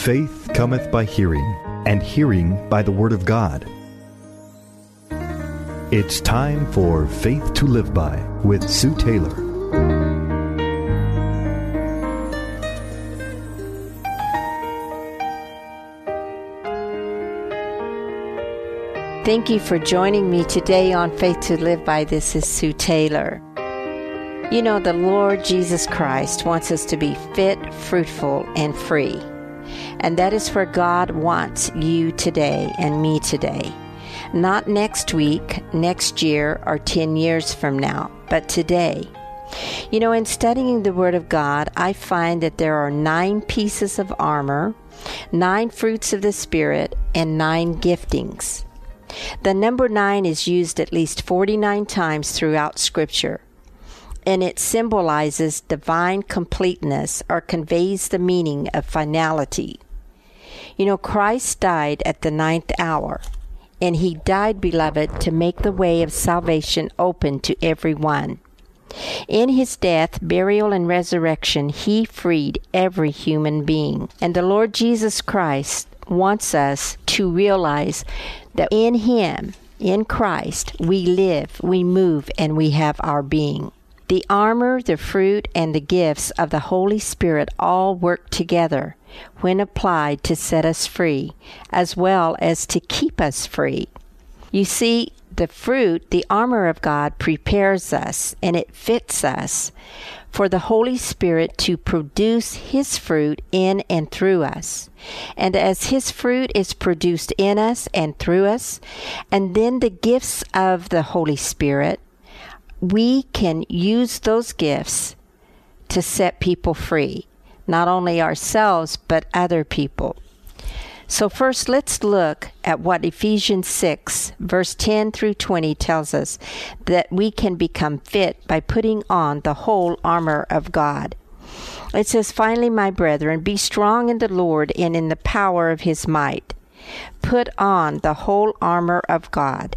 Faith cometh by hearing, and hearing by the Word of God. It's time for Faith to Live By with Sue Taylor. Thank you for joining me today on Faith to Live By. This is Sue Taylor. You know, the Lord Jesus Christ wants us to be fit, fruitful, and free. And that is where God wants you today and me today. Not next week, next year, or 10 years from now, but today. You know, in studying the Word of God, I find that there are nine pieces of armor, nine fruits of the Spirit, and nine giftings. The number nine is used at least 49 times throughout Scripture, and it symbolizes divine completeness or conveys the meaning of finality. You know, Christ died at the ninth hour, and he died, beloved, to make the way of salvation open to everyone. In his death, burial, and resurrection, he freed every human being. And the Lord Jesus Christ wants us to realize that in Him, in Christ, we live, we move, and we have our being. The armor, the fruit, and the gifts of the Holy Spirit all work together when applied to set us free, as well as to keep us free. You see, the fruit, the armor of God, prepares us and it fits us for the Holy Spirit to produce His fruit in and through us. And as His fruit is produced in us and through us, and then the gifts of the Holy Spirit, we can use those gifts to set people free, not only ourselves, but other people. So, first, let's look at what Ephesians 6, verse 10 through 20 tells us that we can become fit by putting on the whole armor of God. It says, Finally, my brethren, be strong in the Lord and in the power of his might. Put on the whole armor of God,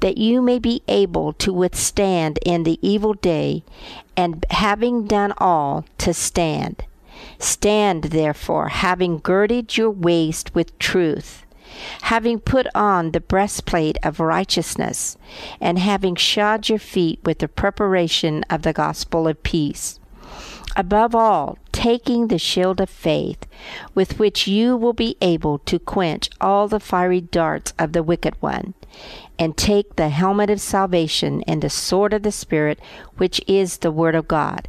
that you may be able to withstand in the evil day, and having done all, to stand. Stand therefore, having girded your waist with truth having put on the breastplate of righteousness, and having shod your feet with the preparation of the gospel of peace. Above all, taking the shield of faith, with which you will be able to quench all the fiery darts of the wicked one, and take the helmet of salvation and the sword of the Spirit, which is the Word of God,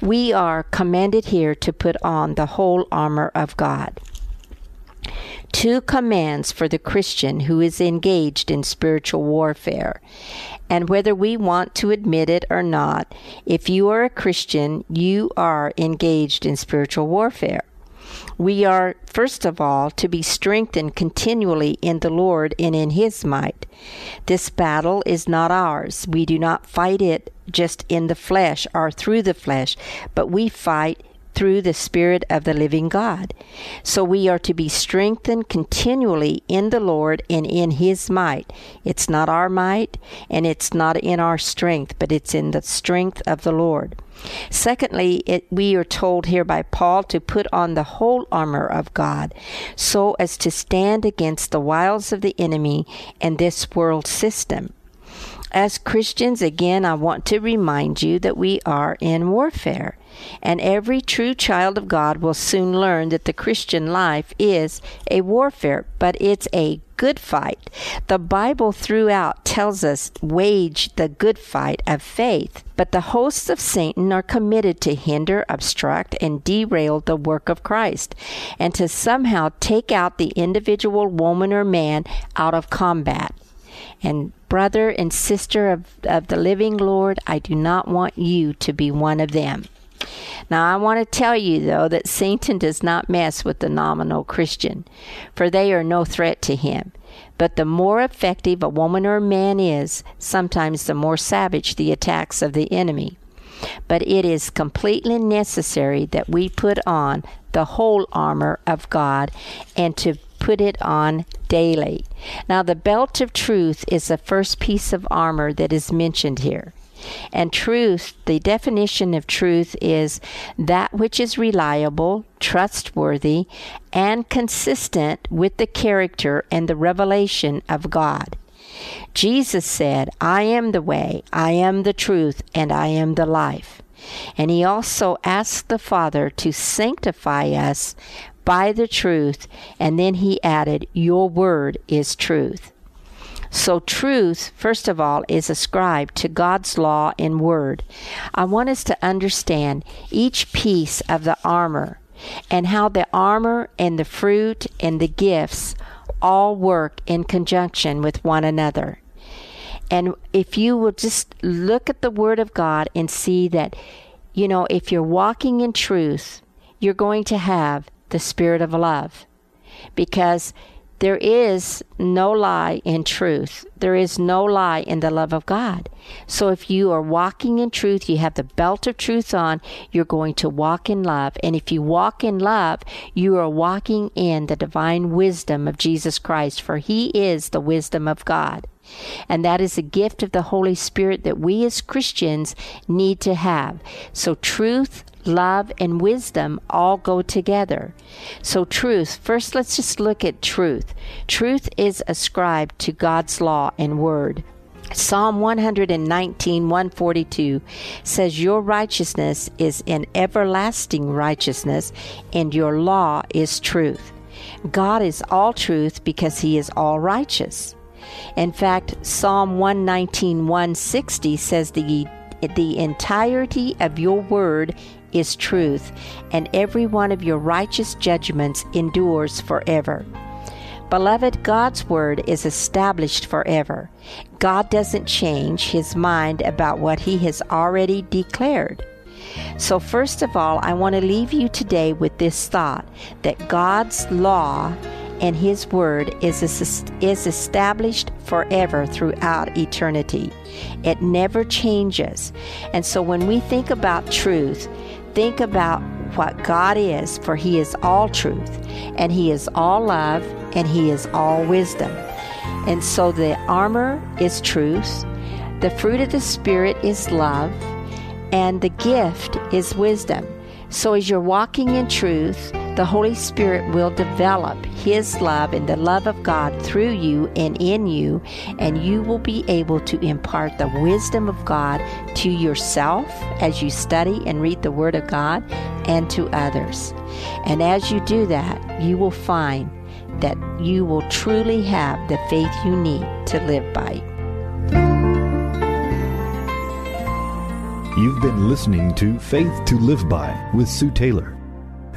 We are commanded here to put on the whole armor of God. Two commands for the Christian who is engaged in spiritual warfare. And whether we want to admit it or not, if you are a Christian, you are engaged in spiritual warfare. We are, first of all, to be strengthened continually in the Lord and in His might. This battle is not ours. We do not fight it just in the flesh or through the flesh, but we fight through the Spirit of the living God. So we are to be strengthened continually in the Lord and in His might. It's not our might and it's not in our strength, but it's in the strength of the Lord. Secondly, it, we are told here by Paul to put on the whole armor of God so as to stand against the wiles of the enemy and this world system. As Christians, again, I want to remind you that we are in warfare. And every true child of God will soon learn that the Christian life is a warfare, but it's a good fight. The Bible throughout tells us wage the good fight of faith. But the hosts of Satan are committed to hinder, obstruct, and derail the work of Christ, and to somehow take out the individual woman or man out of combat. And brother and sister of, of the living Lord, I do not want you to be one of them. Now, I want to tell you, though, that Satan does not mess with the nominal Christian, for they are no threat to him. But the more effective a woman or man is, sometimes the more savage the attacks of the enemy. But it is completely necessary that we put on the whole armor of God and to put it on daily. Now, the belt of truth is the first piece of armor that is mentioned here. And truth, the definition of truth is that which is reliable, trustworthy, and consistent with the character and the revelation of God. Jesus said, I am the way, I am the truth, and I am the life. And he also asked the Father to sanctify us by the truth, and then he added, Your word is truth. So, truth, first of all, is ascribed to God's law and word. I want us to understand each piece of the armor and how the armor and the fruit and the gifts all work in conjunction with one another. And if you will just look at the Word of God and see that, you know, if you're walking in truth, you're going to have the Spirit of love. Because there is no lie in truth. There is no lie in the love of God. So if you are walking in truth, you have the belt of truth on, you're going to walk in love. And if you walk in love, you are walking in the divine wisdom of Jesus Christ, for He is the wisdom of God. And that is a gift of the Holy Spirit that we as Christians need to have. So truth, love, and wisdom all go together. So, truth, first let's just look at truth. Truth is ascribed to God's law and word. Psalm 119, 142 says, Your righteousness is an everlasting righteousness, and your law is truth. God is all truth because he is all righteous. In fact, Psalm 119, 160 says the the entirety of your word is truth, and every one of your righteous judgments endures forever. Beloved, God's word is established forever. God doesn't change his mind about what he has already declared. So, first of all, I want to leave you today with this thought that God's law and His Word is, is established forever throughout eternity. It never changes. And so when we think about truth, think about what God is, for He is all truth, and He is all love, and He is all wisdom. And so the armor is truth, the fruit of the Spirit is love, and the gift is wisdom. So as you're walking in truth, the Holy Spirit will develop His love and the love of God through you and in you, and you will be able to impart the wisdom of God to yourself as you study and read the Word of God and to others. And as you do that, you will find that you will truly have the faith you need to live by. You've been listening to Faith to Live By with Sue Taylor.